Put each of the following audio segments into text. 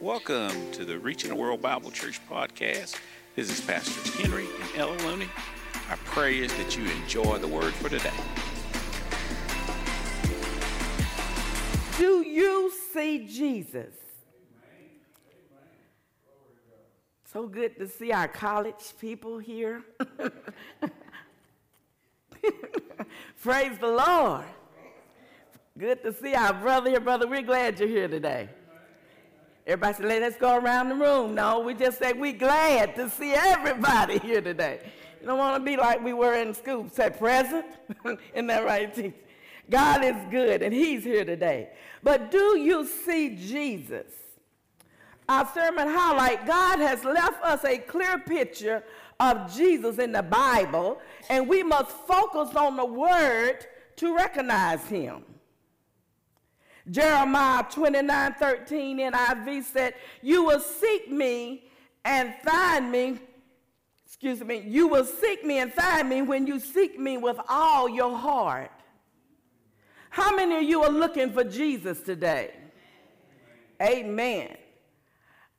Welcome to the Reaching the World Bible Church podcast. This is Pastors Henry and Ella Looney. Our prayer is that you enjoy the word for today. Do you see Jesus? So good to see our college people here. Praise the Lord. Good to see our brother here, brother. We're glad you're here today. Everybody said, let's go around the room. No, we just said we're glad to see everybody here today. You don't want to be like we were in school. Say present. Isn't that right, teacher? God is good, and He's here today. But do you see Jesus? Our sermon highlight God has left us a clear picture of Jesus in the Bible, and we must focus on the Word to recognize Him. Jeremiah 29 13 NIV said, You will seek me and find me. Excuse me, you will seek me and find me when you seek me with all your heart. How many of you are looking for Jesus today? Amen.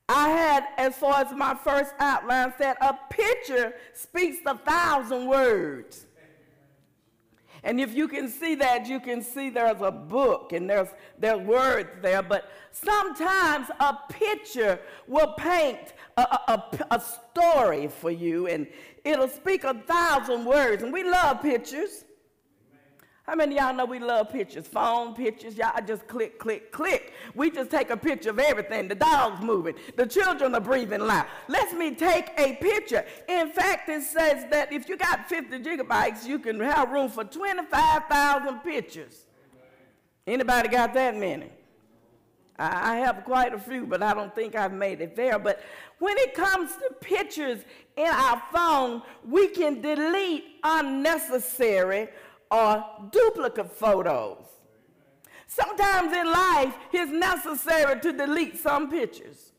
I had, as far as my first outline said, a picture speaks a thousand words. And if you can see that, you can see there's a book and there's, there's words there. But sometimes a picture will paint a, a, a, story for you and it'll speak a thousand words. And we love pictures. How many y'all know we love pictures? Phone pictures, y'all just click, click, click. We just take a picture of everything. The dog's moving, the children are breathing loud. Let me take a picture. In fact, it says that if you got 50 gigabytes, you can have room for 25,000 pictures. Anybody got that many? I have quite a few, but I don't think I've made it there. But when it comes to pictures in our phone, we can delete unnecessary or duplicate photos. Sometimes in life, it's necessary to delete some pictures.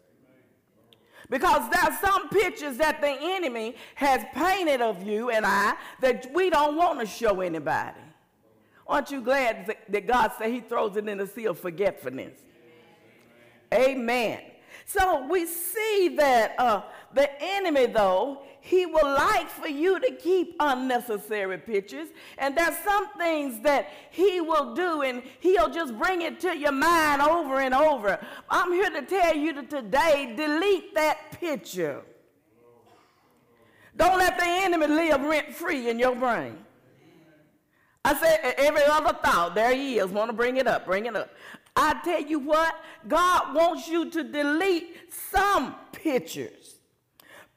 Because there are some pictures that the enemy has painted of you and I that we don't want to show anybody. Aren't you glad that God said he throws it in the sea of forgetfulness? Amen. So we see that uh, the enemy, though, he will like for you to keep unnecessary pictures. And there's some things that he will do, and he'll just bring it to your mind over and over. I'm here to tell you that today, delete that picture. Don't let the enemy live rent free in your brain. I said, every other thought, there he is, want to bring it up, bring it up. I tell you what, God wants you to delete some pictures.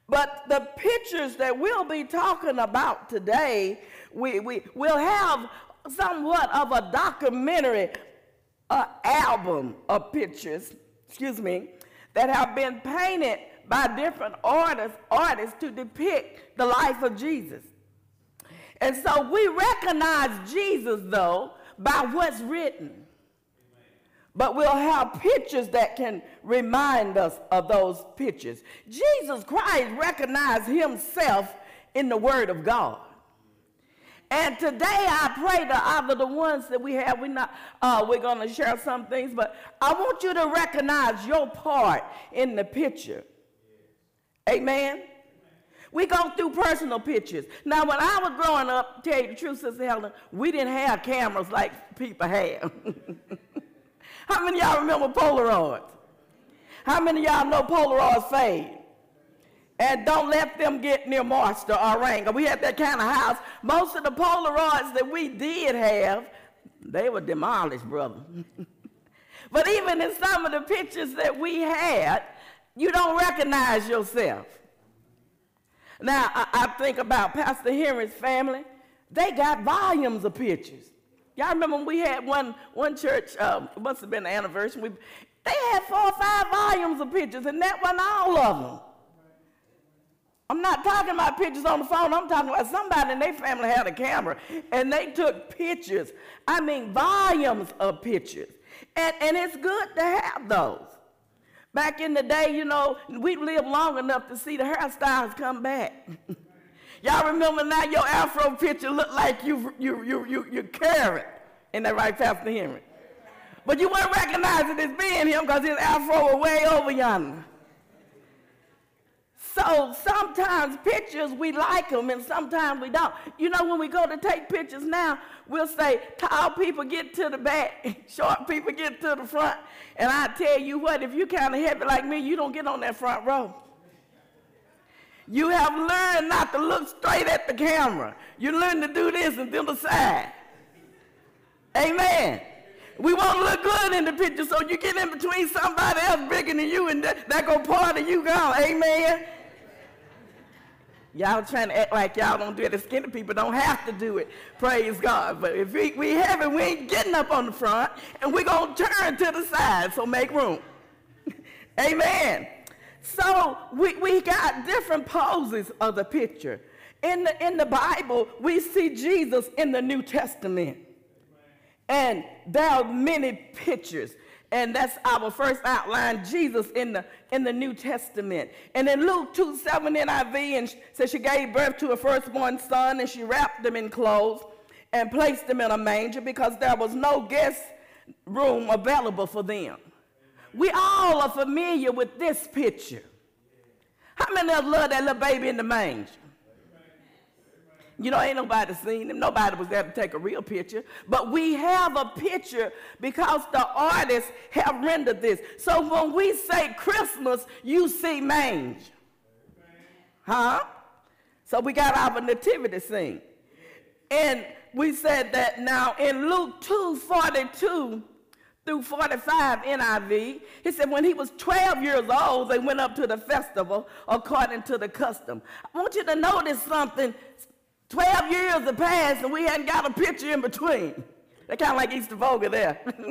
But the pictures that we'll be talking about today, we, we, will have somewhat of a documentary uh, album of pictures, excuse me, that have been painted by different artists, artists to depict the life of Jesus. And so we recognize Jesus, though, by what's written but we'll have pictures that can remind us of those pictures. Jesus Christ recognized himself in the Word of God. And today I pray that out of the ones that we have, we're not, uh, we're to share some things, but I want you to recognize your part in the picture. Amen. We go through personal pictures. Now, when I was growing up, tell you the truth, Sister Helen, we didn't have cameras like people have. How many y'all remember Polaroids? How many y'all know Polaroids fade? And don't let them get near Master or Ranga. We had that kind of house. Most of the Polaroids that we did have, they were demolished, brother. but even in some of the pictures that we had, you don't recognize yourself. Now, I, I think about Pastor Henry's family. They got volumes of pictures. Y'all remember when we had one, one church, um, it must have been the anniversary, we, they had four or five volumes of pictures, and that wasn't all of them. I'm not talking about pictures on the phone. I'm talking about somebody in their family had a camera and they took pictures. I mean, volumes of pictures. And, and it's good to have those. Back in the day, you know, we lived long enough to see the hairstyles come back. Y'all remember now your afro picture looked like you, you, you, you, you carrot. Isn't that right, Pastor Henry? But you wouldn't recognize it as being him because his afro was way over yonder. So sometimes pictures, we like them and sometimes we don't. You know, when we go to take pictures now, we'll say, tall people get to the back, short people get to the front. And I tell you what, if you're kind of heavy like me, you don't get on that front row. You have learned not to look straight at the camera. You learn to do this and to the side. Amen. We want to look good in the picture, so you get in between somebody else bigger than you, and that, that go part of you gone. Amen. Y'all trying to act like y'all don't do it. The skinny people don't have to do it. Praise God. But if we, we have it, we ain't getting up on the front, and we're going to turn to the side, so make room. Amen. So we, we got different poses of the picture. In the, in the Bible, we see Jesus in the New Testament. And there are many pictures and that's our first outline jesus in the in the new testament and in luke 2 7 niv and says she gave birth to a firstborn son and she wrapped him in clothes and placed him in a manger because there was no guest room available for them we all are familiar with this picture how many of us love that little baby in the manger you know, ain't nobody seen him. Nobody was there to take a real picture. But we have a picture because the artists have rendered this. So when we say Christmas, you see mange. Huh? So we got our nativity scene. And we said that now in Luke 2 42 through 45 NIV, he said when he was 12 years old, they went up to the festival according to the custom. I want you to notice something 12 years have passed and we hadn't got a picture in between. They're kind of like Easter Vogel there.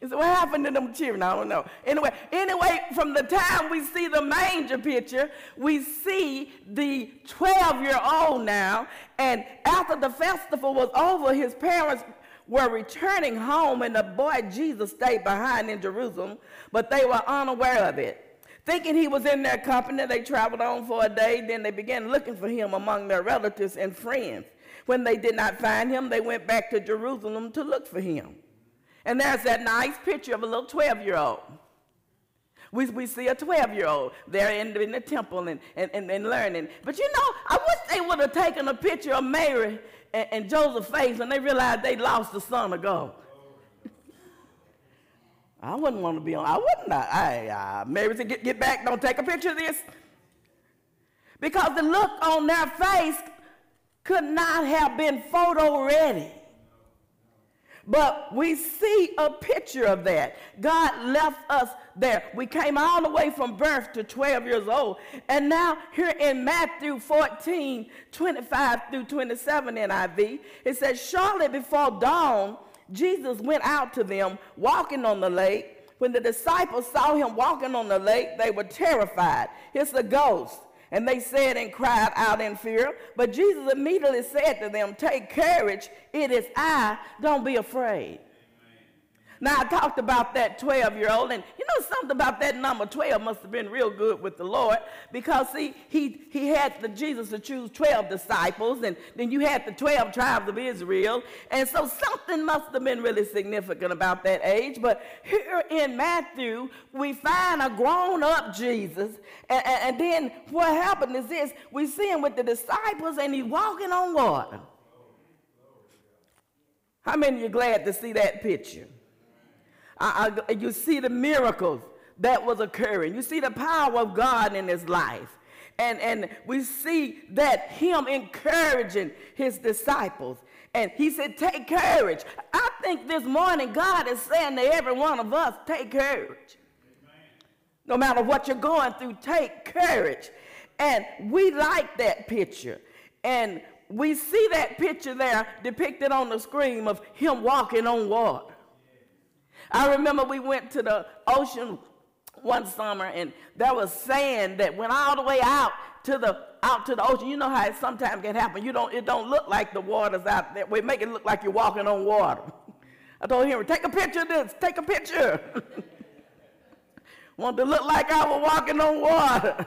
you said, what happened to them children? I don't know. Anyway, anyway, from the time we see the manger picture, we see the 12-year-old now, and after the festival was over, his parents were returning home, and the boy Jesus stayed behind in Jerusalem, but they were unaware of it. Thinking he was in their company, they traveled on for a day. Then they began looking for him among their relatives and friends. When they did not find him, they went back to Jerusalem to look for him. And there's that nice picture of a little 12 year old. We, we see a 12 year old there in, in the temple and, and, and, and, learning. But you know, I wish they would have taken a picture of Mary and, and Joseph's face when they realized they lost the son of God. I wouldn't want to be on. I wouldn't. I, uh, Mary said, get, get back. Don't take a picture of this. Because the look on their face could not have been photo ready. But we see a picture of that. God left us there. We came all the way from birth to 12 years old. And now, here in Matthew 14 25 through 27 NIV, it says, Shortly before dawn, Jesus went out to them walking on the lake. When the disciples saw him walking on the lake, they were terrified. It's a ghost. And they said and cried out in fear. But Jesus immediately said to them, Take courage, it is I, don't be afraid. Now, I talked about that 12 year old, and you know something about that number 12 must have been real good with the Lord because, see, he, he had the Jesus to choose 12 disciples, and then you had the 12 tribes of Israel, and so something must have been really significant about that age. But here in Matthew, we find a grown up Jesus, and, and, and then what happened is this we see him with the disciples, and he's walking on water. How many of you glad to see that picture? I, I, you see the miracles that was occurring. You see the power of God in his life. And, and we see that him encouraging his disciples. And he said, Take courage. I think this morning God is saying to every one of us, Take courage. No matter what you're going through, take courage. And we like that picture. And we see that picture there depicted on the screen of him walking on water. I remember we went to the ocean one summer and there was sand that went all the way out to the out to the ocean. You know how it sometimes can happen. You don't it don't look like the water's out there. We make it look like you're walking on water. I told him, take a picture of this, take a picture. Want to look like I was walking on water.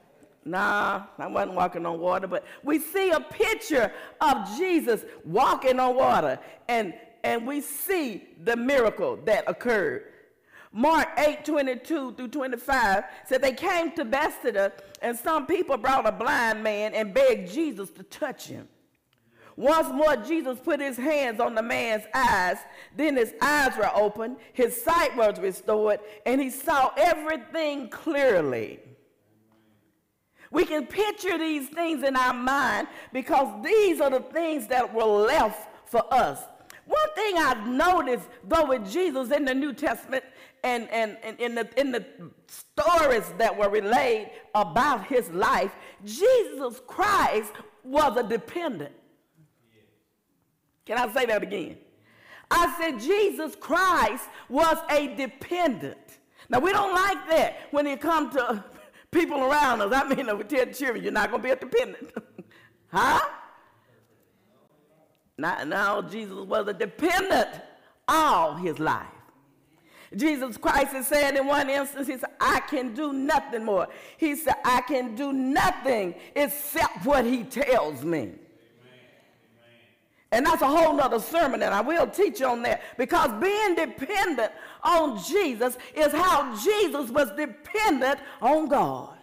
nah, I wasn't walking on water, but we see a picture of Jesus walking on water. And and we see the miracle that occurred. Mark 8 22 through 25 said they came to Bethsaida, and some people brought a blind man and begged Jesus to touch him. Once more, Jesus put his hands on the man's eyes. Then his eyes were opened, his sight was restored, and he saw everything clearly. We can picture these things in our mind because these are the things that were left for us. One thing I've noticed, though, with Jesus in the New Testament and, and, and in, the, in the stories that were relayed about his life, Jesus Christ was a dependent. Can I say that again? I said Jesus Christ was a dependent. Now, we don't like that when it comes to people around us. I mean, we tell children, you're not going to be a dependent. huh? Now, now, Jesus was a dependent all his life. Jesus Christ is saying in one instance, he said, I can do nothing more. He said, I can do nothing except what he tells me. And that's a whole nother sermon, and I will teach on that because being dependent on Jesus is how Jesus was dependent on God.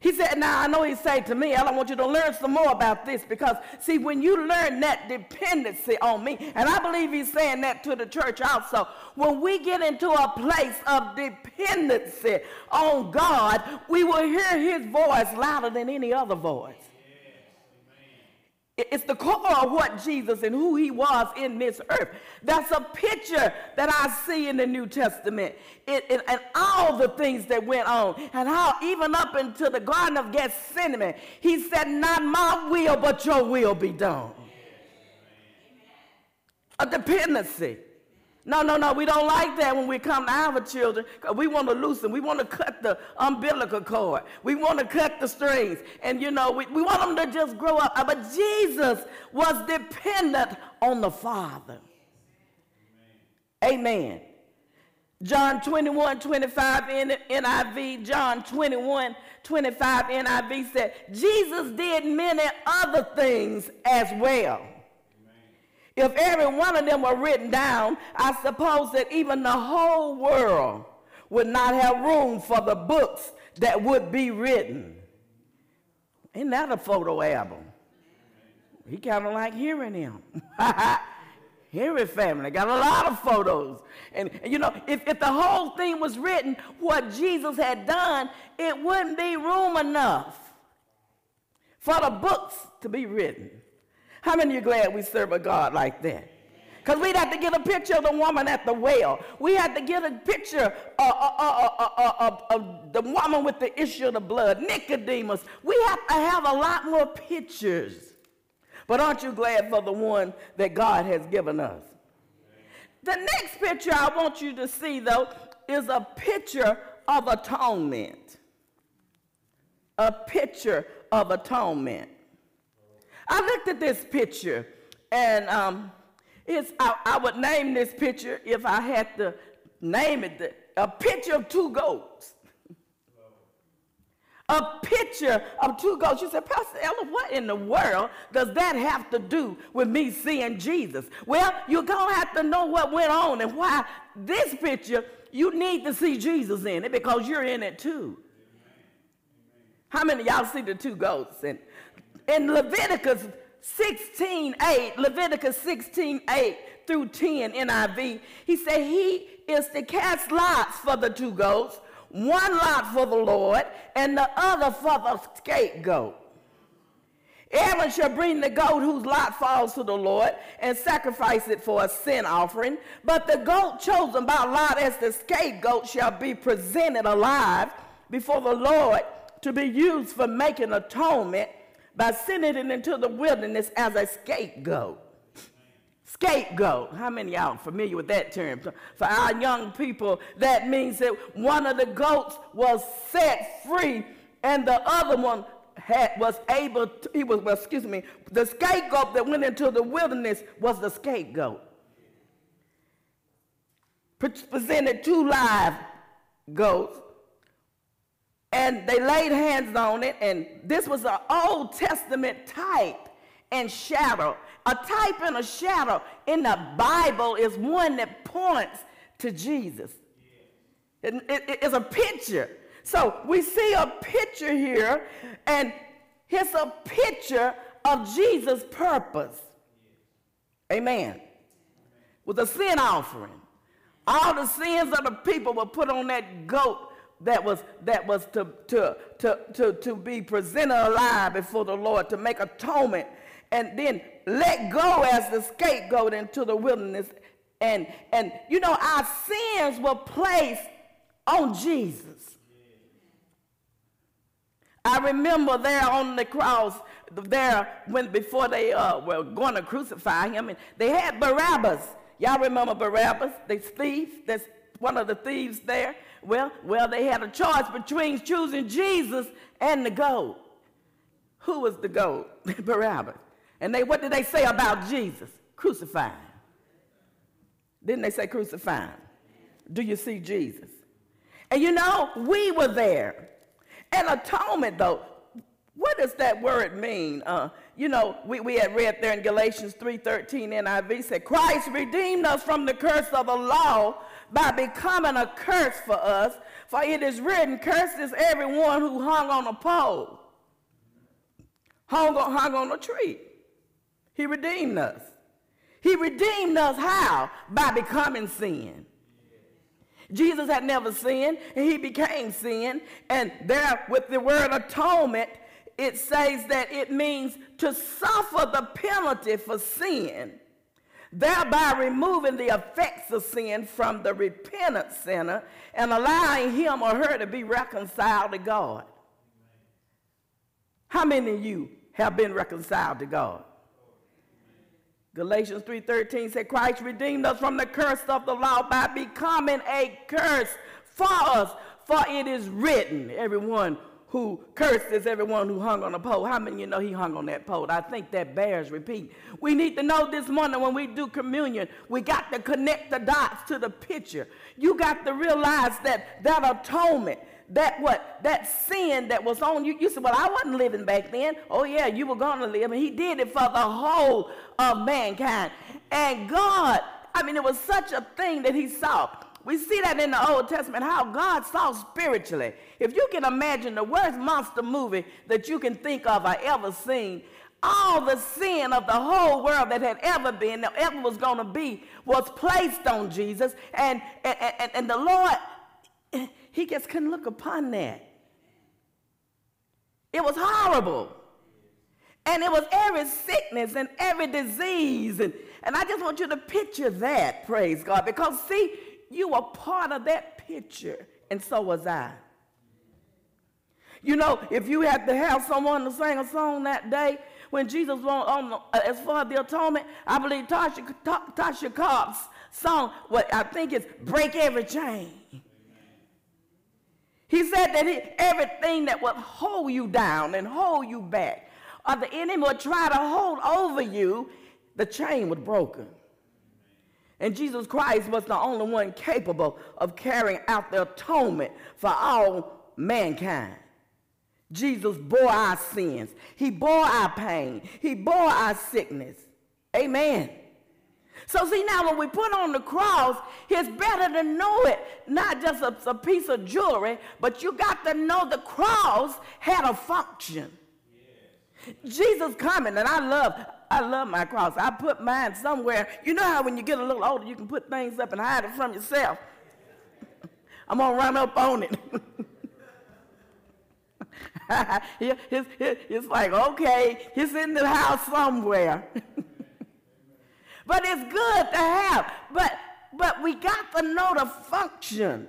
He said, Now I know he said to me, I want you to learn some more about this because, see, when you learn that dependency on me, and I believe he's saying that to the church also, when we get into a place of dependency on God, we will hear his voice louder than any other voice. It's the core of what Jesus and who he was in this earth. That's a picture that I see in the New Testament. It, it, and all the things that went on. And how even up into the Garden of Gethsemane, he said, Not my will, but your will be done. A dependency. No, no, no, we don't like that when we come to our children. We want to loosen. We want to cut the umbilical cord. We want to cut the strings. And, you know, we, we want them to just grow up. Uh, but Jesus was dependent on the Father. Amen. Amen. John 21, 25 in NIV, John 21, 25 NIV said, Jesus did many other things as well if every one of them were written down, I suppose that even the whole world would not have room for the books that would be written. Ain't that a photo album? He kind of like hearing him. Henry family got a lot of photos. And, and, you know, if, if the whole thing was written, what Jesus had done, it wouldn't be room enough for the books to be written. How many of you glad we serve a God like that? Because we'd have to get a picture of the woman at the well. We had to get a picture of, of, of, of, the woman with the issue of the blood, Nicodemus. We have to have a lot more pictures. But aren't you glad for the one that God has given us? The next picture I want you to see, though, is a picture of atonement. A picture of atonement. I looked at this picture, and um, it's, I, I, would name this picture if I had to name it a picture of two goats. a picture of two goats. You said, Pastor Ella, what in the world does that have to do with me seeing Jesus? Well, you're going to have to know what went on and why this picture, you need to see Jesus in it because you're in it too. How many y'all see the two goats? And in Leviticus 16 8, Leviticus 16 8 through 10 NIV, he said, He is to cast lots for the two goats, one lot for the Lord, and the other for the scapegoat. Aaron shall bring the goat whose lot falls to the Lord and sacrifice it for a sin offering. But the goat chosen by Lot as the scapegoat shall be presented alive before the Lord to be used for making atonement by sending it into the wilderness as a scapegoat. Scapegoat. How many of y'all familiar with that term? For our young people, that means that one of the goats was set free and the other one had, was able to, he was, well, excuse me, the scapegoat that went into the wilderness was the scapegoat. Presented two live goats and they laid hands on it, and this was an Old Testament type and shadow. A type and a shadow in the Bible is one that points to Jesus. It, it, it's a picture. So we see a picture here, and it's a picture of Jesus' purpose. Amen. With a sin offering. All the sins of the people were put on that goat that was that was to to to to, to be presented alive before the Lord to make atonement and then let go as the scapegoat into the wilderness. And and you know our sins were placed on Jesus. I remember there on the cross there when before they uh, were going to crucify him and they had Barabbas. Y'all remember Barabbas the thief that's one of the thieves there well, well, they had a choice between choosing Jesus and the goat. Who was the goat? Barabbas. And they, what did they say about Jesus? Crucify. Didn't they say crucify? Do you see Jesus? And you know, we were there. And atonement, though, what does that word mean? Uh, you know, we, we had read there in Galatians 3.13 NIV said, Christ redeemed us from the curse of the law by becoming a curse for us. For it is written, Cursed is everyone who hung on a pole, hung on, hung on a tree. He redeemed us. He redeemed us how? By becoming sin. Jesus had never sinned, and he became sin. And there, with the word atonement, it says that it means to suffer the penalty for sin thereby removing the effects of sin from the repentant sinner and allowing him or her to be reconciled to God. How many of you have been reconciled to God? Galatians 3:13 said Christ redeemed us from the curse of the law by becoming a curse for us for it is written everyone who cursed is everyone who hung on a pole. How many of you know he hung on that pole? I think that bears repeat. We need to know this morning when we do communion, we got to connect the dots to the picture. You got to realize that that atonement, that what that sin that was on you you said well i wasn't living back then oh yeah you were going to live and he did it for the whole of mankind and god i mean it was such a thing that he saw we see that in the Old Testament, how God saw spiritually. If you can imagine the worst monster movie that you can think of or ever seen, all the sin of the whole world that had ever been, that ever was going to be, was placed on Jesus. And, and, and, and the Lord, he just couldn't look upon that. It was horrible. And it was every sickness and every disease. And, and I just want you to picture that, praise God. Because, see, you were part of that picture, and so was I. You know, if you had to have someone to sing a song that day when Jesus was on, the, uh, as far as the atonement, I believe Tasha, Tasha Cobbs' song, what I think is Break Every Chain. He said that he, everything that would hold you down and hold you back, or the enemy would try to hold over you, the chain was broken. And Jesus Christ was the only one capable of carrying out the atonement for all mankind. Jesus bore our sins. He bore our pain. He bore our sickness. Amen. So see now when we put on the cross, it's better to know it, not just a, a piece of jewelry, but you got to know the cross had a function. Jesus coming, and I love, I love my cross. I put mine somewhere. You know how when you get a little older, you can put things up and hide it from yourself. I'm gonna run up on it. it's, it's like, okay, it's in the house somewhere. but it's good to have. But but we got to know the function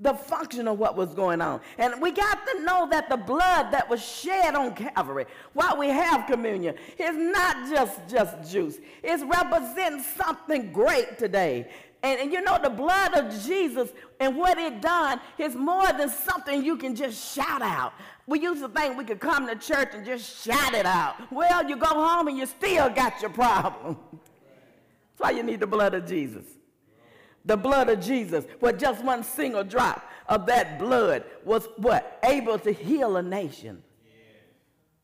the function of what was going on. And we got to know that the blood that was shed on Calvary while we have communion is not just just juice. It's representing something great today. And, and you know the blood of Jesus and what it done is more than something you can just shout out. We used to think we could come to church and just shout it out. Well, you go home and you still got your problem. That's why you need the blood of Jesus the blood of Jesus, where just one single drop of that blood was what? Able to heal a nation.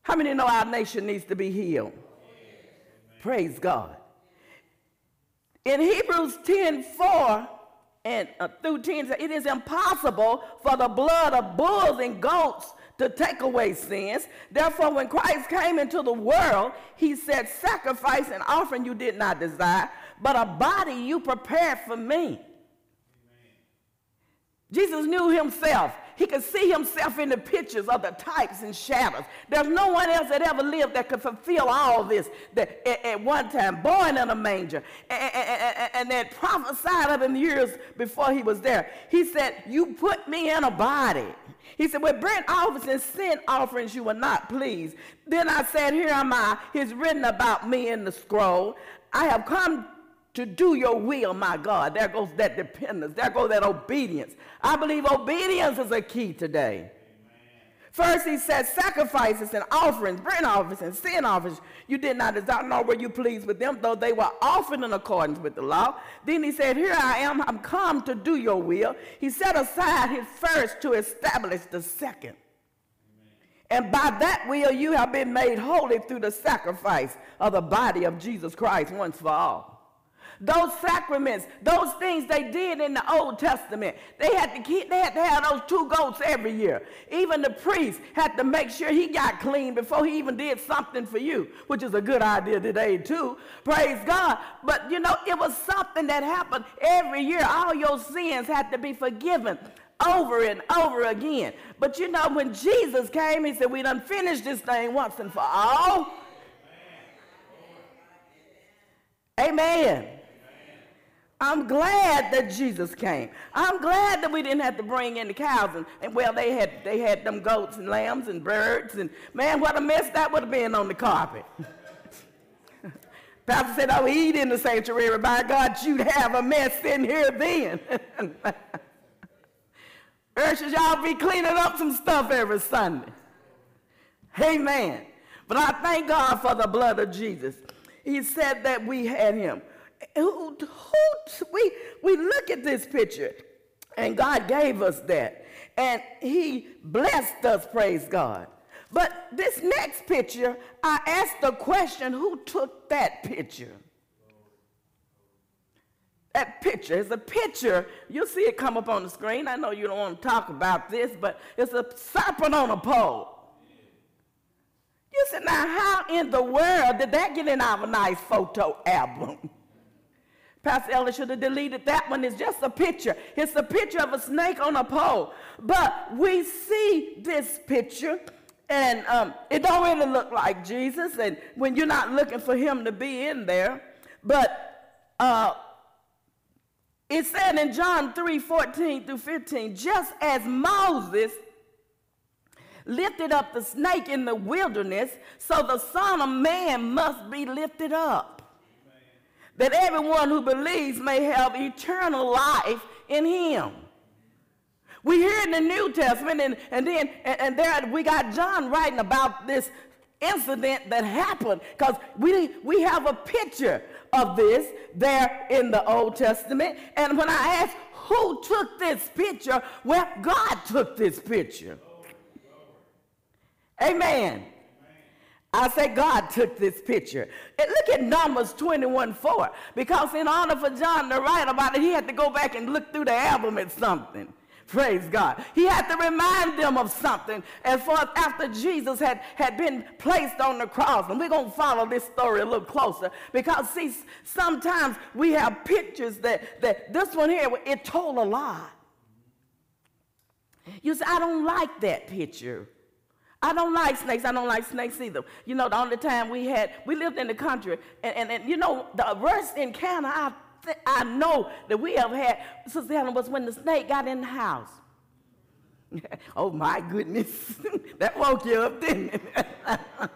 How many know our nation needs to be healed? Praise God. In Hebrews 10 4 and uh, through 10, it is impossible for the blood of bulls and goats to take away sins. Therefore, when Christ came into the world, he said, Sacrifice and offering you did not desire, but a body you prepared for me. Jesus knew himself. He could see himself in the pictures of the types and shadows. There's no one else that ever lived that could fulfill all this that at, at one time, born in a manger, and, and, and that prophesied of him years before he was there. He said, You put me in a body. He said, With burnt offerings and sin offerings you were not pleased. Then I said, Here am I. It's written about me in the scroll. I have come to do your will, my God. There goes that dependence. There goes that obedience. I believe obedience is a key today. First, he said, sacrifices and offerings, burnt offerings and sin offerings, you did not desire, nor were you pleased with them, though they were offered in accordance with the law. Then he said, Here I am, I'm come to do your will. He set aside his first to establish the second. And by that will you have been made holy through the sacrifice of the body of Jesus Christ once for all. Those sacraments, those things they did in the Old Testament, they had to keep, they had to have those two goats every year. Even the priest had to make sure he got clean before he even did something for you, which is a good idea today too. Praise God. But you know, it was something that happened every year. All your sins had to be forgiven over and over again. But you know, when Jesus came, he said, We done finished this thing once and for all. Amen. I'm glad that Jesus came. I'm glad that we didn't have to bring in the cows and, and, well they had they had them goats and lambs and birds and man what a mess that would have been on the carpet. Pastor said, "Oh, eat in the sanctuary. By God, you'd have a mess in here then." Urges y'all be cleaning up some stuff every Sunday. Amen. But I thank God for the blood of Jesus. He said that we had him who, who, we, we look at this picture, and God gave us that. And He blessed us, praise God. But this next picture, I asked the question who took that picture? That picture is a picture. You'll see it come up on the screen. I know you don't want to talk about this, but it's a serpent on a pole. You said, now how in the world did that get in our nice photo album? Pastor Ellis should have deleted that one. It's just a picture. It's a picture of a snake on a pole. But we see this picture, and um, it don't really look like Jesus. And when you're not looking for him to be in there, but uh, it said in John 3 14 through 15, just as Moses lifted up the snake in the wilderness, so the Son of Man must be lifted up that everyone who believes may have eternal life in him. We hear in the New Testament, and, and then and, and there we got John writing about this incident that happened because we, we have a picture of this there in the Old Testament. And when I ask who took this picture, well, God took this picture. Amen. I say God took this picture. And look at Numbers 21 4. Because in order for John to write about it, he had to go back and look through the album at something. Praise God. He had to remind them of something as far after Jesus had, had been placed on the cross. And we're going to follow this story a little closer because, see, sometimes we have pictures that, that this one here, it told a lot. You say, I don't like that picture. I don't like snakes. I don't like snakes either. You know, the only time we had, we lived in the country, and, and, and you know, the worst encounter I, I know that we ever had, Sister Helen, was when the snake got in the house. oh my goodness. that woke you up, didn't it?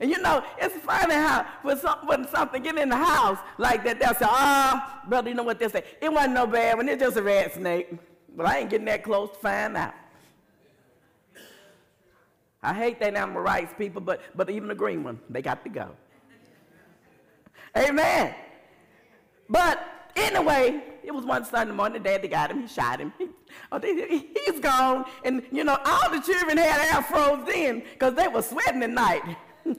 and you know, it's funny how when, some, when something get in the house like that, they'll say, oh, brother, you know what they say? It wasn't no bad one, it's just a rat snake. But I ain't getting that close to find out. I hate that animal rights people, but, but even the green one, they got to go. Amen. But anyway, it was one Sunday morning, daddy got him, he shot him. He, oh, he, he's gone. And, you know, all the children had afros then because they were sweating at night.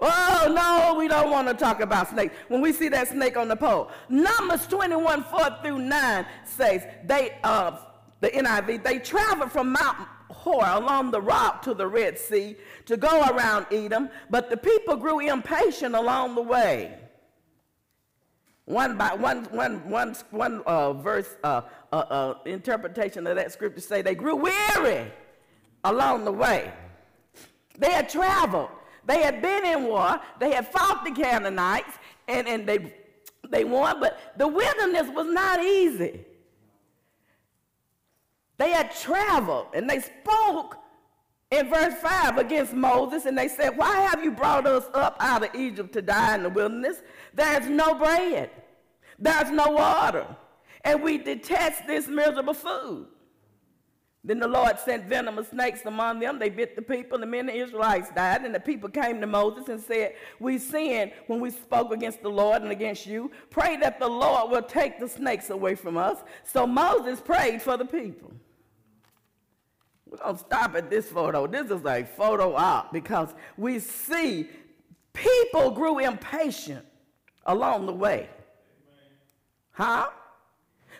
oh, no, we don't want to talk about snakes. When we see that snake on the pole. Numbers 21, 4 through 9 says, they, uh, the NIV, they traveled from Mount Hor along the rock to the Red Sea to go around Edom, but the people grew impatient along the way. One by one, one, one, one uh, verse uh, uh, uh, interpretation of that scripture say they grew weary along the way. They had traveled. They had been in war. They had fought the Canaanites, and, and they, they won, but the wilderness was not easy. They had traveled, and they spoke in verse 5 against Moses, and they said, Why have you brought us up out of Egypt to die in the wilderness? There's no bread, there's no water, and we detest this miserable food. Then the Lord sent venomous snakes among them. They bit the people, and many Israelites died. And the people came to Moses and said, We sinned when we spoke against the Lord and against you. Pray that the Lord will take the snakes away from us. So Moses prayed for the people. We're going to stop at this photo. This is a photo op because we see people grew impatient along the way. Huh?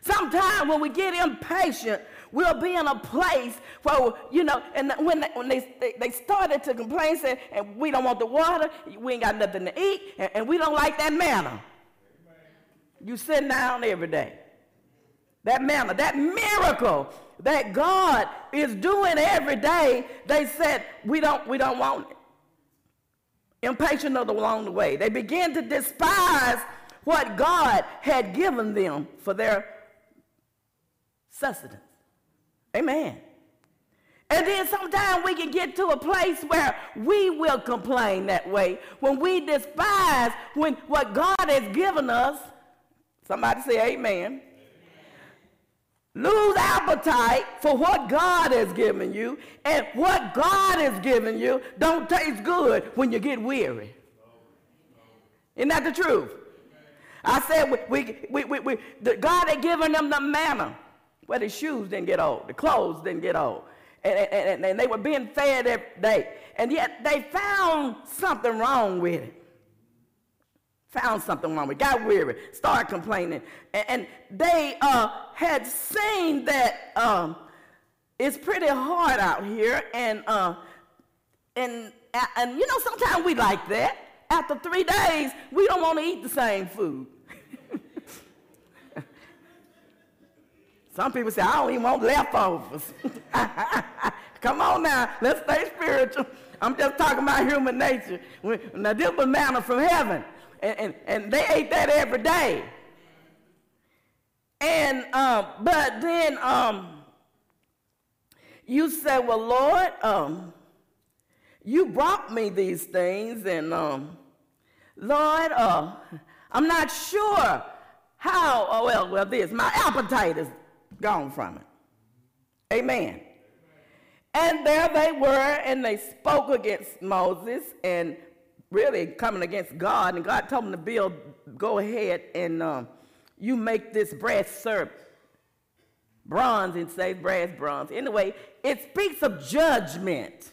Sometimes when we get impatient, we'll be in a place where, you know, and when they, when they, they, they started to complain, said, and we don't want the water, we ain't got nothing to eat, and, and we don't like that manna. You sit down every day. That manna, that miracle that God is doing every day, they said, we don't, we don't want it. Impatient of the along the way. They began to despise what God had given them for their sustenance. Amen. And then sometimes we can get to a place where we will complain that way. When we despise when what God has given us, somebody say amen. Lose appetite for what God has given you, and what God has given you don't taste good when you get weary. Isn't that the truth? I said we, we, we, we, the God had given them the manna. Well, the shoes didn't get old, the clothes didn't get old. And, and, and they were being fed every day. And yet they found something wrong with it. Found something wrong with got weary, started complaining. And, and they uh, had seen that um, it's pretty hard out here. And, uh, and, and you know, sometimes we like that. After three days, we don't want to eat the same food. Some people say, I don't even want leftovers. Come on now, let's stay spiritual. I'm just talking about human nature. Now, this was manna from heaven, and, and, and they ate that every day. And, um, but then um, you say, well, Lord, um, you brought me these things, and um, Lord, uh, I'm not sure how, oh, well, well, this, my appetite is gone from it. Amen. And there they were, and they spoke against Moses and really coming against God. And God told them to build, go ahead and um, you make this brass serpent. Bronze, and say brass, bronze. Anyway, it speaks of judgment.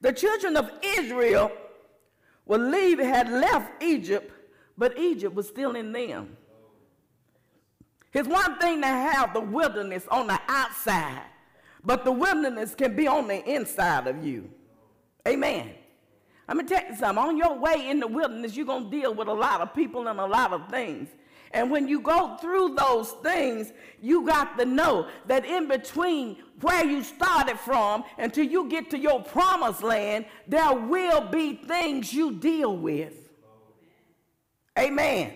The children of Israel were leave, had left Egypt, but Egypt was still in them. It's one thing to have the wilderness on the outside, but the wilderness can be on the inside of you. Amen. I'm going to tell you something. On your way in the wilderness, you're going to deal with a lot of people and a lot of things. And when you go through those things, you got to know that in between where you started from until you get to your promised land, there will be things you deal with. Amen.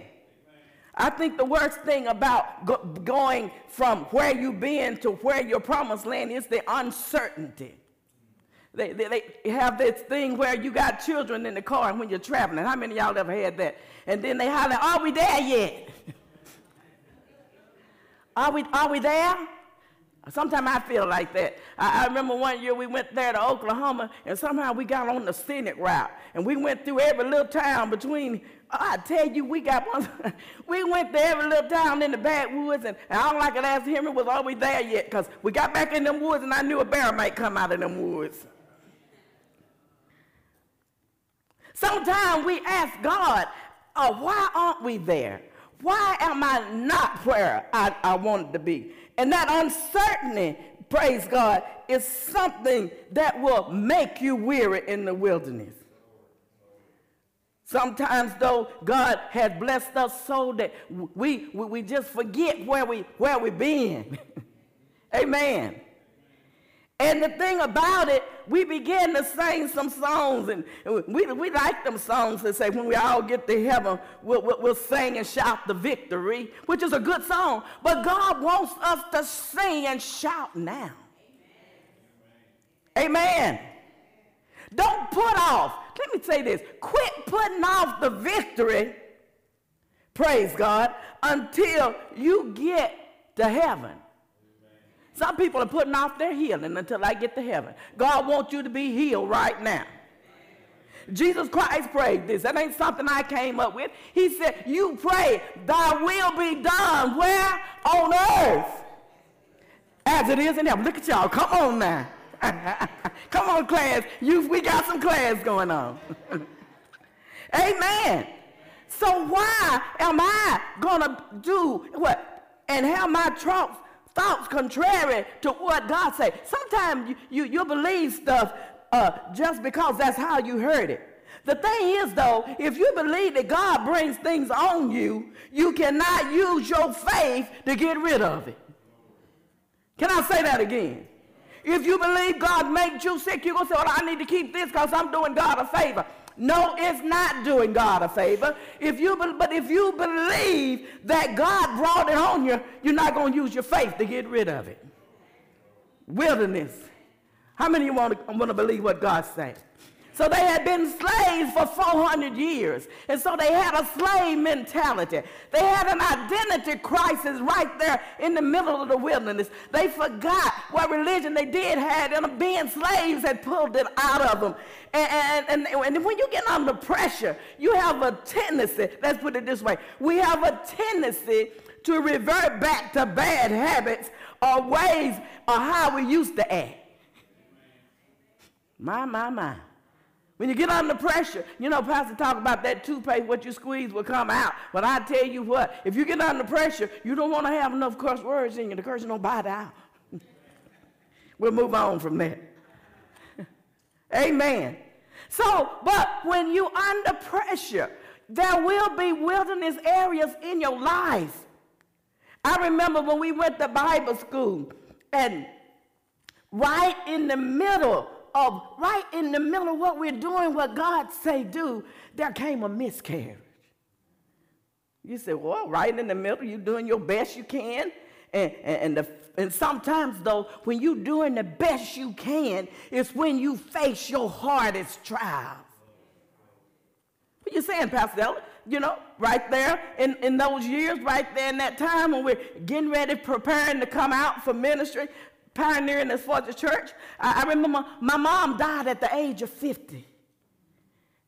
I think the worst thing about go going from where you've been to where your promised land is the uncertainty. They, they, they, have this thing where you got children in the car and when you're traveling. How many y'all ever had that? And then they holler, are we there yet? are, we, are we there? Sometimes I feel like that. I, I, remember one year we went there to Oklahoma, and somehow we got on the scenic route, and we went through every little town between. Oh, I tell you, we got one. we went to every little town in the backwoods, and, and I don't like to ask him, was are we there yet? Because we got back in them woods, and I knew a bear might come out of them woods. Sometimes we ask God, uh, why aren't we there? Why am I not where I, I wanted to be? And that uncertainty, praise God, is something that will make you weary in the wilderness. Sometimes, though, God has blessed us so that we, we, we just forget where, we, where we've been. Amen. And the thing about it, we begin to sing some songs, and we, we like them songs that say, when we all get to heaven, we'll, we'll, we'll sing and shout the victory, which is a good song. But God wants us to sing and shout now. Amen. Amen. Don't put off. Let me say this. Quit putting off the victory, praise God, until you get to heaven. Some people are putting off their healing until I get to heaven. God wants you to be healed right now. Jesus Christ prayed this. That ain't something I came up with. He said, You pray, thy will be done where? On earth. As it is in heaven. Look at y'all. Come on now. Come on, class. You, we got some class going on. Amen. So why am I going to do what? And have my thoughts, thoughts contrary to what God say? Sometimes you, you, you believe stuff uh, just because that's how you heard it. The thing is, though, if you believe that God brings things on you, you cannot use your faith to get rid of it. Can I say that again? If you believe God made you sick, you're going to say, well, I need to keep this because I'm doing God a favor. No, it's not doing God a favor. If you, but if you believe that God brought it on you, you're not going to use your faith to get rid of it. Wilderness. How many of you want to, want to believe what God says? So they had been slaves for 400 years. And so they had a slave mentality. They had an identity crisis right there in the middle of the wilderness. They forgot what religion they did have, and being slaves had pulled it out of them. And, and, and, and when you get under pressure, you have a tendency, let's put it this way, we have a tendency to revert back to bad habits or ways or how we used to act. My, my, my. When you get under pressure, you know, Pastor talk about that toothpaste, what you squeeze will come out. But I tell you what, if you get under pressure, you don't want to have enough curse words in you. The curse don't bite out. we'll move on from that. Amen. So, but when you under pressure, there will be wilderness areas in your life. I remember when we went to Bible school, and right in the middle of right in the middle of what we're doing, what God say do, there came a miscarriage. You say, well, right in the middle, you're doing your best you can. And, and, and, the, and sometimes, though, when you're doing the best you can, it's when you face your hardest trials. What you saying, Pastor Ella? You know, right there in, in those years, right there in that time when we're getting ready, preparing to come out for ministry, pioneering this for the church. I, I remember my mom died at the age of 50.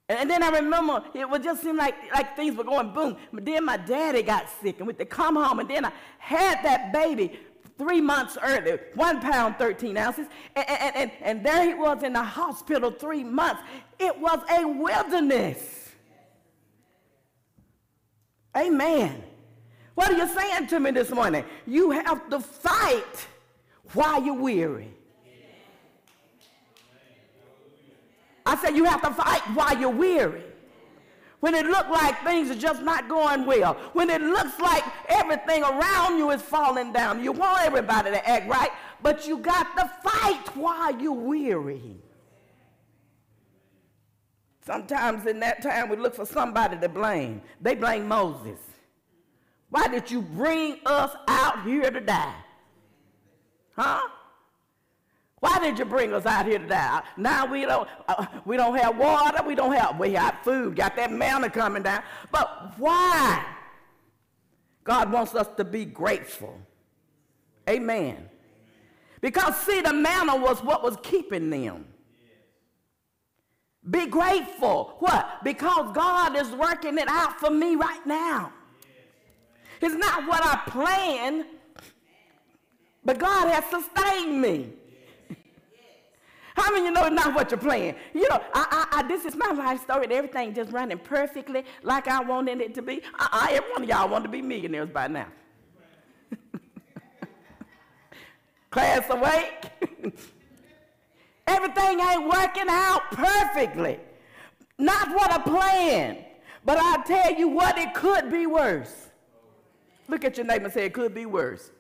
And then I remember it would just seem like, like things were going boom. But then my daddy got sick and we had to come home. And then I had that baby three months earlier, one pound, 13 ounces. And, and, and, and there he was in the hospital three months. It was a wilderness. Amen. What are you saying to me this morning? You have to fight while you're weary. I said you have to fight while you're weary. When it looks like things are just not going well. When it looks like everything around you is falling down. You want everybody to act right, but you got to fight while you're weary. Sometimes in that time we look for somebody to blame. They blame Moses. Why did you bring us out here to die? Huh? Why did you bring us out here to die? Now we don't, uh, we don't have water, we don't have, we have food, got that manna coming down. But why? God wants us to be grateful. Amen. Because see, the manna was what was keeping them. Be grateful. What? Because God is working it out for me right now. It's not what I planned, but God has sustained me. How many of you know it's not what you're playing? You know, I, I, I, this is my life story and everything just running perfectly like I wanted it to be. Uh-uh, every one of y'all want to be millionaires by now. Class awake. everything ain't working out perfectly. Not what I planned. But I tell you what, it could be worse. Look at your neighbor and say, it could be worse.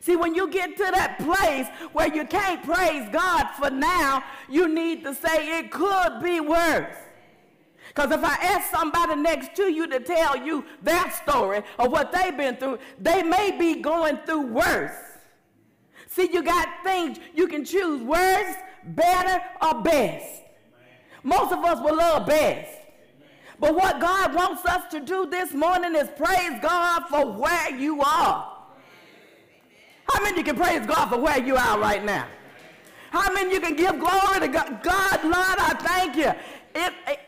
See, when you get to that place where you can't praise God for now, you need to say it could be worse. Because if I ask somebody next to you to tell you their story of what they've been through, they may be going through worse. See, you got things you can choose worse, better, or best. Most of us will love best. But what God wants us to do this morning is praise God for where you are. How many you can praise God for where you are right now? How many you can give glory to God? God, Lord, I thank you. It, it,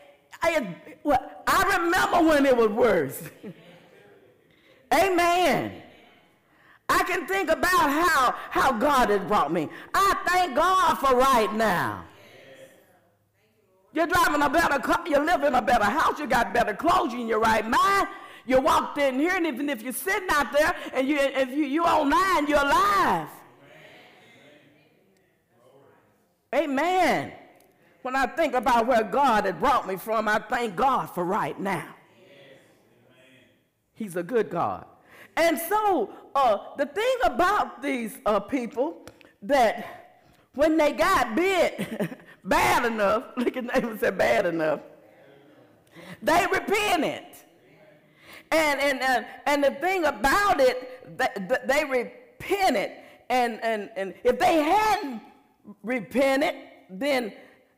it, well, I remember when it was worse. Amen. I can think about how, how God has brought me. I thank God for right now. You're driving a better car, you live in a better house, you got better clothes, you in your right mind. You walked in here, and even if you're sitting out there and you if you you online, you're alive. Amen. When I think about where God had brought me from, I thank God for right now. He's a good God. And so uh, the thing about these uh, people that when they got bit bad enough, look at name said bad enough, they repented. And, and, and, and the thing about it, they, they repented. And, and, and if they hadn't repented, then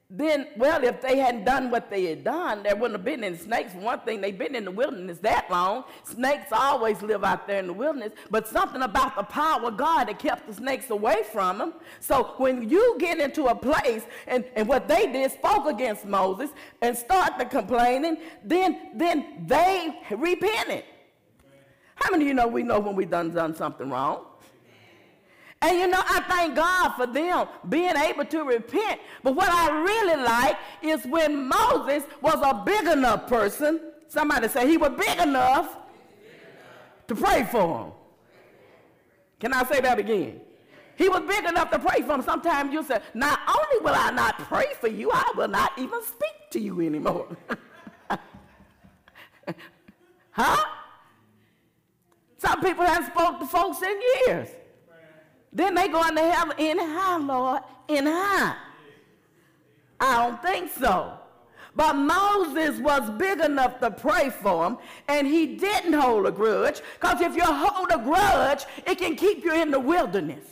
then, well, if they hadn't done what they had done, there wouldn't have been any snakes. one thing, they've been in the wilderness that long. Snakes always live out there in the wilderness, but something about the power of God that kept the snakes away from them. So when you get into a place, and, and what they did, spoke against Moses and start the complaining, then, then they repented. How many of you know we know when we've done done something wrong? And you know, I thank God for them being able to repent. But what I really like is when Moses was a big enough person, somebody say he was big enough to pray for him. Can I say that again? He was big enough to pray for him. Sometimes you say, not only will I not pray for you, I will not even speak to you anymore. huh? Some people haven't spoke to folks in years. Then they go into heaven in high, Lord, in high. I don't think so. But Moses was big enough to pray for him, and he didn't hold a grudge, because if you hold a grudge, it can keep you in the wilderness.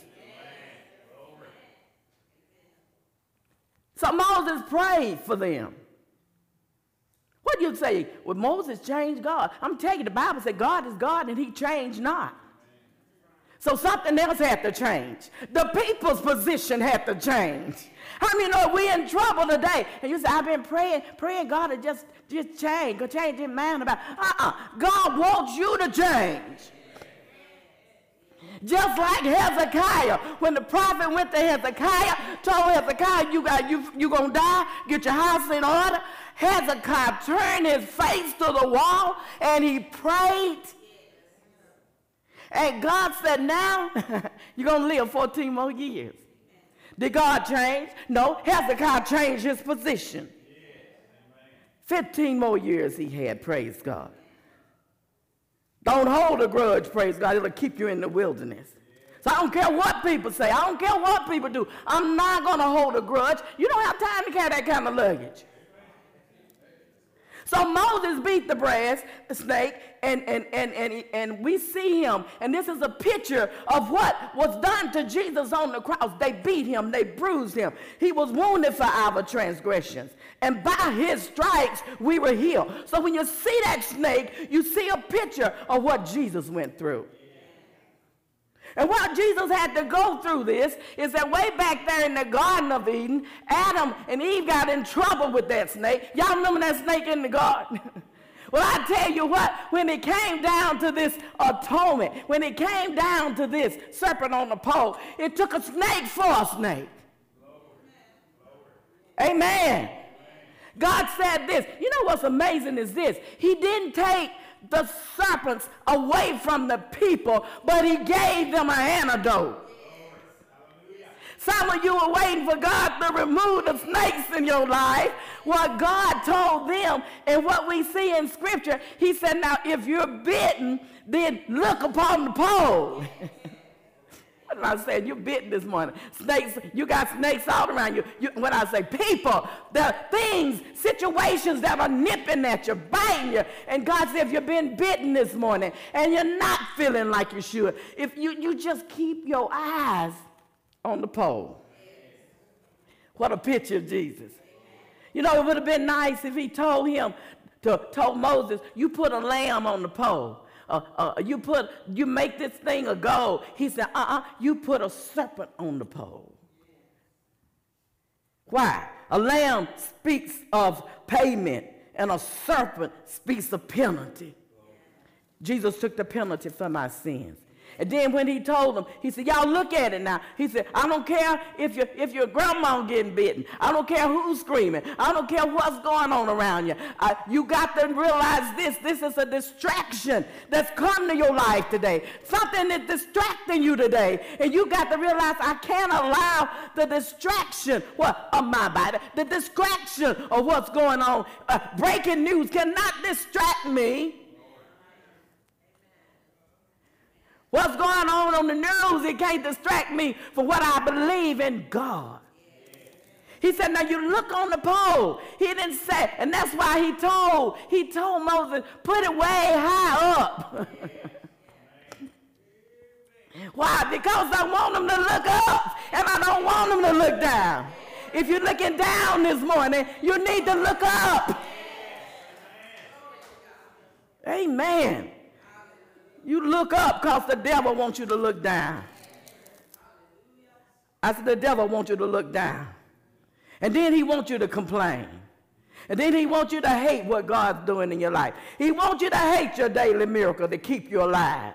So Moses prayed for them. What do you say? Well, Moses changed God. I'm telling you, the Bible said God is God and he changed not. So something else had to change. The people's position had to change. How many know we in trouble today? And you say, I've been praying, praying God to just, just change, go change his mind about. Uh-uh. God wants you to change. Just like Hezekiah, when the prophet went to Hezekiah, told Hezekiah, you got you you gonna die, get your house in order. Hezekiah turned his face to the wall and he prayed and God said, now you're going to live 14 more years. Did God change? No. Hezekiah changed his position. 15 more years he had, praise God. Don't hold a grudge, praise God. It'll keep you in the wilderness. So I don't care what people say. I don't care what people do. I'm not going to hold a grudge. You don't have time to carry that kind of luggage. So Moses beat the brass snake, and, and, and, and, and we see him. And this is a picture of what was done to Jesus on the cross. They beat him, they bruised him. He was wounded for our transgressions. And by his stripes, we were healed. So when you see that snake, you see a picture of what Jesus went through. And what Jesus had to go through this is that way back there in the Garden of Eden, Adam and Eve got in trouble with that snake. Y'all remember that snake in the garden? well, I tell you what, when it came down to this atonement, when it came down to this serpent on the pole, it took a snake for a snake. Amen. God said this. You know what's amazing is this? He didn't take the serpents away from the people, but he gave them an antidote. Some of you are waiting for God to remove the snakes in your life. What God told them and what we see in Scripture, He said, Now, if you're bitten, then look upon the pole. what I say? You're bitten this morning. Snakes, you got snakes all around you. you. When I say people, the things, situations that are nipping at you, biting you. And God said, if you've been bitten this morning and you're not feeling like you should, if you, you just keep your eyes on the pole. What a picture of Jesus. You know, it would have been nice if he told him, to, told Moses, you put a lamb on the pole. Uh, uh, you put, you make this thing a gold. He said, uh-uh, you put a serpent on the pole. Why? A lamb speaks of payment, and a serpent speaks of penalty. Jesus took the penalty for my sins. And then when he told them, he said, y'all look at it now. He said, I don't care if, you, if your grandma getting bitten. I don't care who's screaming. I don't care what's going on around you. You got to realize this. This is a distraction that's come to your life today. Something that's distracting you today. And you got to realize I can't allow the distraction what, of my body, the distraction of what's going on. Uh, breaking news cannot distract me What's going on on the news, it can't distract me from what I believe in God. He said, now you look on the pole. He didn't say, and that's why he told, he told Moses, put it way high up. why? Because I want them to look up and I don't want them to look down. If you're looking down this morning, you need to look up. Amen. You look up because the devil wants you to look down. I said, the devil wants you to look down. And then he wants you to complain. And then he wants you to hate what God's doing in your life. He wants you to hate your daily miracle to keep you alive.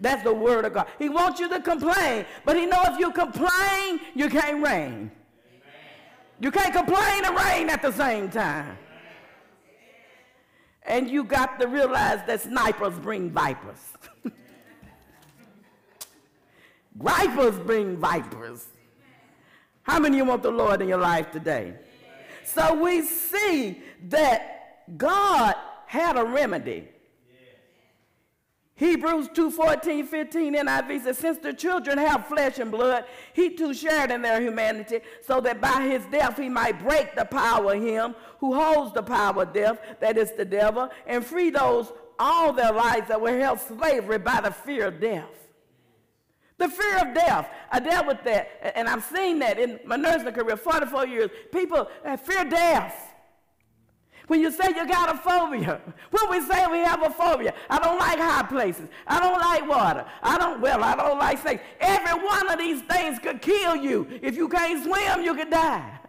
That's the word of God. He wants you to complain. But he know if you complain, you can't reign. You can't complain and reign at the same time. And you got to realize that snipers bring vipers. vipers bring vipers. How many of you want the Lord in your life today? So we see that God had a remedy Hebrews 2 14, 15 NIV says, Since the children have flesh and blood, he too shared in their humanity, so that by his death he might break the power of him who holds the power of death, that is the devil, and free those all their lives that were held slavery by the fear of death. The fear of death. I dealt with that, and I've seen that in my nursing career, 44 years. People uh, fear death. When you say you got a phobia, when we say we have a phobia, I don't like high places. I don't like water. I don't, well, I don't like snakes. Every one of these things could kill you. If you can't swim, you could die.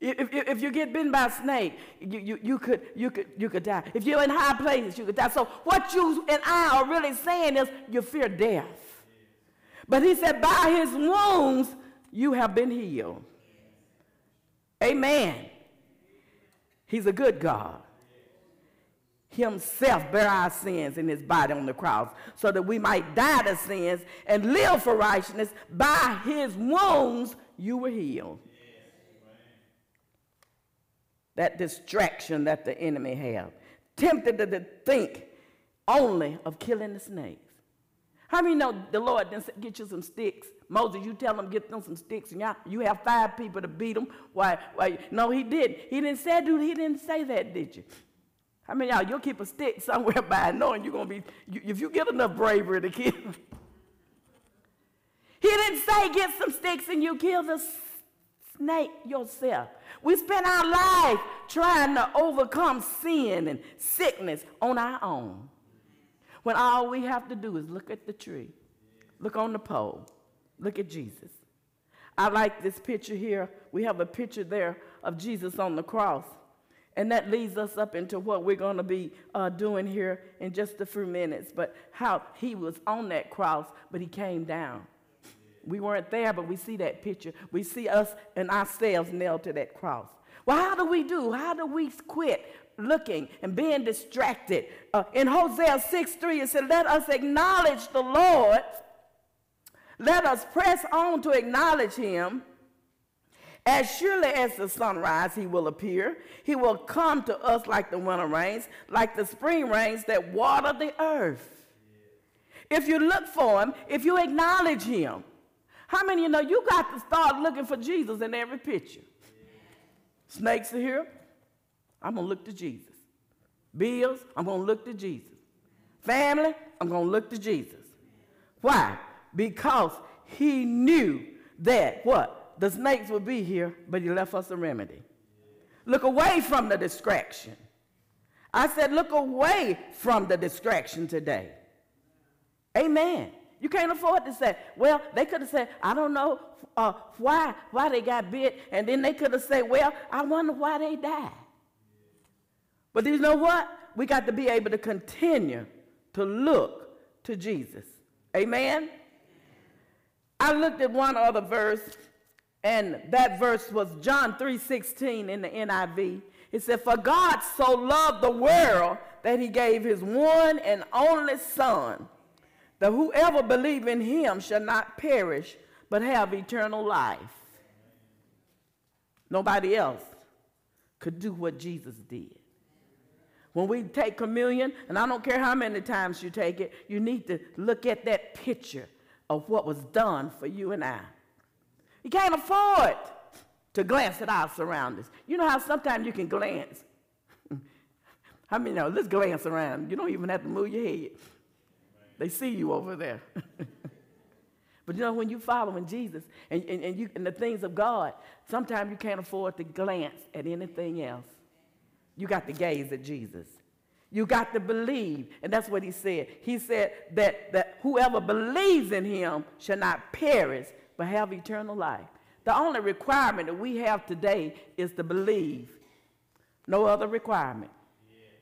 If, if, if, you get bitten by a snake, you, you, you, could, you, could, you could die. If you're in high places, you could die. So what you and I are really saying is you fear death. But he said, by his wounds, you have been healed. Amen. He's a good God. Himself bear our sins in his body on the cross so that we might die to sins and live for righteousness. By his wounds you were healed. That distraction that the enemy had. Tempted to think only of killing the snakes. How many know the Lord didn't get you some sticks? Moses, you tell them get them some sticks, and y'all, you have five people to beat them. Why? Why? No, he didn't. He didn't say, dude. He didn't say that, did you? How many y'all? You'll keep a stick somewhere by knowing you're gonna be. You, if you get enough bravery to kill. he didn't say get some sticks and you kill the snake yourself. We spend our life trying to overcome sin and sickness on our own. When all we have to do is look at the tree, look on the pole, look at Jesus. I like this picture here. We have a picture there of Jesus on the cross. And that leads us up into what we're going to be uh, doing here in just a few minutes. But how he was on that cross, but he came down. We weren't there, but we see that picture. We see us and ourselves nailed to that cross. Well, how do we do? How do we quit looking and being distracted? Uh, in Hosea 6 3, it said, Let us acknowledge the Lord. Let us press on to acknowledge him. As surely as the sunrise, he will appear. He will come to us like the winter rains, like the spring rains that water the earth. If you look for him, if you acknowledge him, how many of you know you got to start looking for Jesus in every picture? Snakes are here. I'm going to look to Jesus. Bills, I'm going to look to Jesus. Family, I'm going to look to Jesus. Why? Because he knew that what? The snakes would be here, but he left us a remedy. Look away from the distraction. I said, look away from the distraction today. Amen. You can't afford to say, well, they could have said, I don't know uh, why, why they got bit. And then they could have said, well, I wonder why they died. But you know what? We got to be able to continue to look to Jesus. Amen? I looked at one other verse, and that verse was John 3.16 in the NIV. It said, For God so loved the world that he gave his one and only Son, that whoever believe in him shall not perish, but have eternal life. Nobody else could do what Jesus did. When we take communion, and I don't care how many times you take it, you need to look at that picture of what was done for you and I. You can't afford to glance at our surroundings. You know how sometimes you can glance. I mean, no, let's glance around. You don't even have to move your head. They see you over there. but you know, when you're following Jesus and, and, and, you, and the things of God, sometimes you can't afford to glance at anything else. You got to gaze at Jesus. You got to believe. And that's what he said. He said that, that whoever believes in him shall not perish, but have eternal life. The only requirement that we have today is to believe. No other requirement.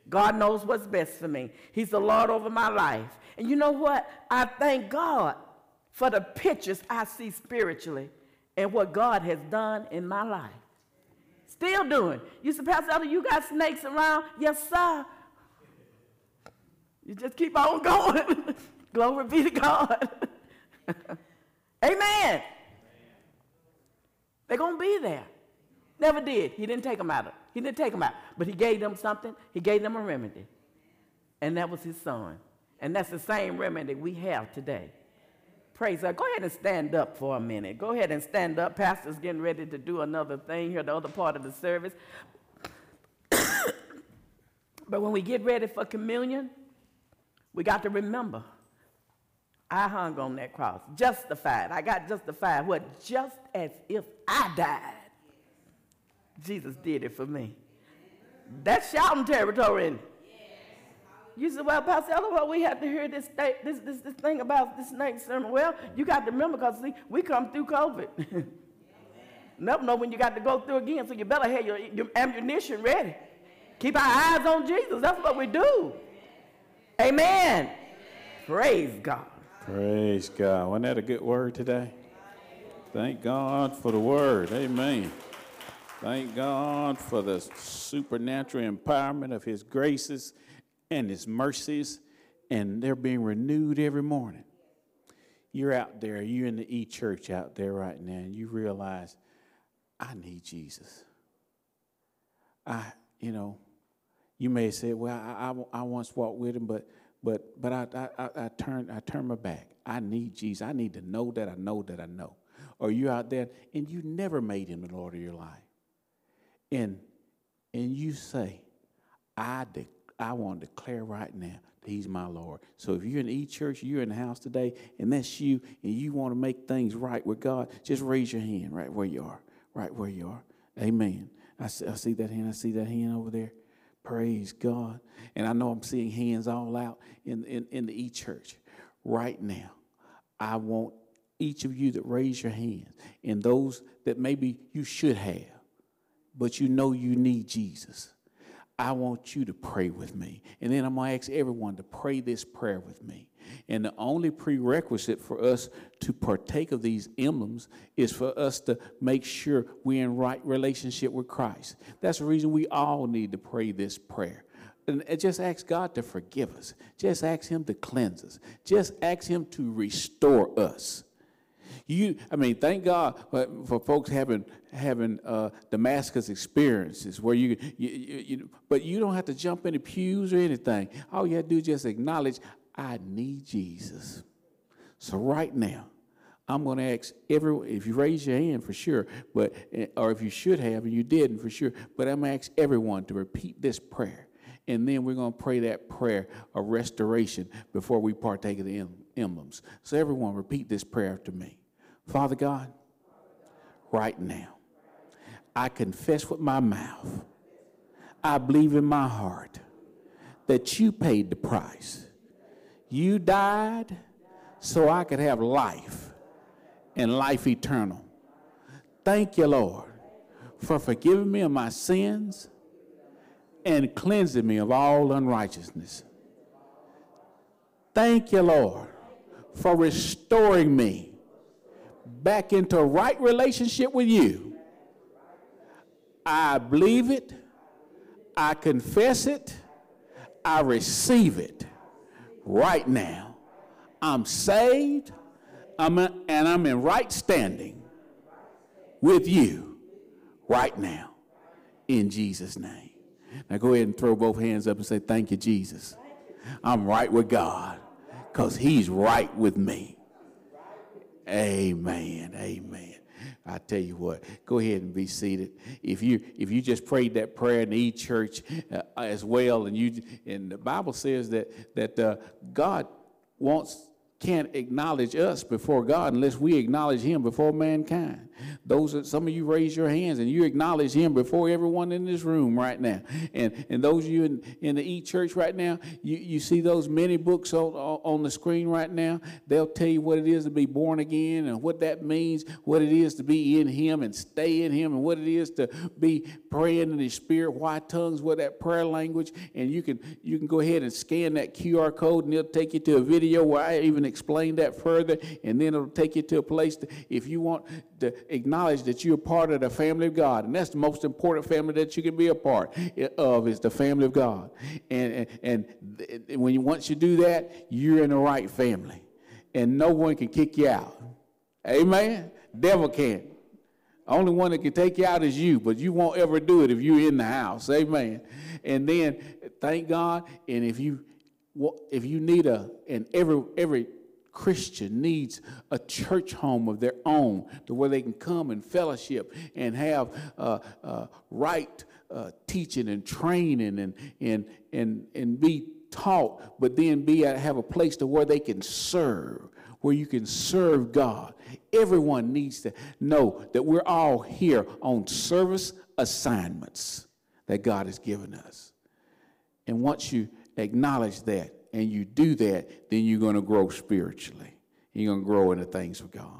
God knows what's best for me. He's the Lord over my life. And you know what? I thank God for the pictures I see spiritually and what God has done in my life. Still doing. You say, Pastor you got snakes around? Yes, sir. You just keep on going. Glory be to God. Amen. They're going to be there. Never did. He didn't take them out. Of, he didn't take them out. But he gave them something. He gave them a remedy. And that was his son. And that's the same remedy we have today. Praise God. Go ahead and stand up for a minute. Go ahead and stand up. Pastor's getting ready to do another thing here, the other part of the service. but when we get ready for communion, we got to remember I hung on that cross, justified. I got justified. What? Just as if I died. Jesus did it for me. That's shouting territory. You said, well, Pastor well, we have to hear this, this, this, this thing about this next sermon. Well, you got to remember because, see, we come through COVID. Never know when you got to go through again, so you better have your, your ammunition ready. Keep our eyes on Jesus. That's what we do. Amen. Amen. Praise God. Praise God. Wasn't that a good word today? Thank God for the word. Amen. Thank God for the supernatural empowerment of His graces and His mercies, and they're being renewed every morning. You're out there, you're in the e church out there right now, and you realize, I need Jesus. I, you know, you may say, well, I, I, I once walked with him, but but but I, I I turn I turn my back. I need Jesus. I need to know that I know that I know. Or you out there and you never made him the Lord of your life. And and you say, I de- I want to declare right now that He's my Lord. So if you're in E Church, you're in the house today, and that's you, and you want to make things right with God, just raise your hand right where you are, right where you are. Amen. I see, I see that hand. I see that hand over there. Praise God. And I know I'm seeing hands all out in, in, in the e church right now. I want each of you that raise your hands and those that maybe you should have, but you know you need Jesus. I want you to pray with me. And then I'm going to ask everyone to pray this prayer with me. And the only prerequisite for us to partake of these emblems is for us to make sure we're in right relationship with Christ. That's the reason we all need to pray this prayer. And just ask God to forgive us. Just ask Him to cleanse us. Just ask Him to restore us. You, I mean, thank God for folks having having uh, Damascus experiences where you, you, you, you, but you don't have to jump into pews or anything. All you have to do is just acknowledge, I need Jesus. So right now, I'm going to ask everyone, if you raise your hand for sure, but eh, or if you should have and you didn't for sure, but I'm going to ask everyone to repeat this prayer. And then we're going to pray that prayer of restoration before we partake of the emblems. So everyone repeat this prayer after me. Father God, right now, I confess with my mouth, I believe in my heart that you paid the price. You died so I could have life and life eternal. Thank you, Lord, for forgiving me of my sins and cleansing me of all unrighteousness. Thank you, Lord, for restoring me back into right relationship with you. I believe it, I confess it, I receive it right now. I'm saved, I'm a, and I'm in right standing with you right now in Jesus' name. Now go ahead and throw both hands up and say, Thank you, Jesus. I'm right with God because He's right with me. Amen. Amen. I tell you what, go ahead and be seated. If you if you just prayed that prayer in the church uh, as well, and you and the Bible says that that uh, God wants can't acknowledge us before God unless we acknowledge Him before mankind. Those are, some of you raise your hands and you acknowledge Him before everyone in this room right now. And and those of you in, in the E Church right now, you, you see those many books on, on the screen right now. They'll tell you what it is to be born again and what that means, what it is to be in Him and stay in Him, and what it is to be praying in the Spirit, why tongues, what that prayer language. And you can you can go ahead and scan that QR code and it'll take you to a video where I even explain that further, and then it'll take you to a place to, if you want to acknowledge that you're part of the family of God, and that's the most important family that you can be a part of is the family of God. And and, and when you once you do that, you're in the right family, and no one can kick you out. Amen. Devil can't. Only one that can take you out is you, but you won't ever do it if you're in the house. Amen. And then thank God. And if you if you need a and every every Christian needs a church home of their own to where they can come and fellowship and have uh, uh, right uh, teaching and training and, and, and, and be taught, but then be have a place to where they can serve, where you can serve God. Everyone needs to know that we're all here on service assignments that God has given us. And once you acknowledge that, and you do that, then you're going to grow spiritually. You're going to grow in the things of God.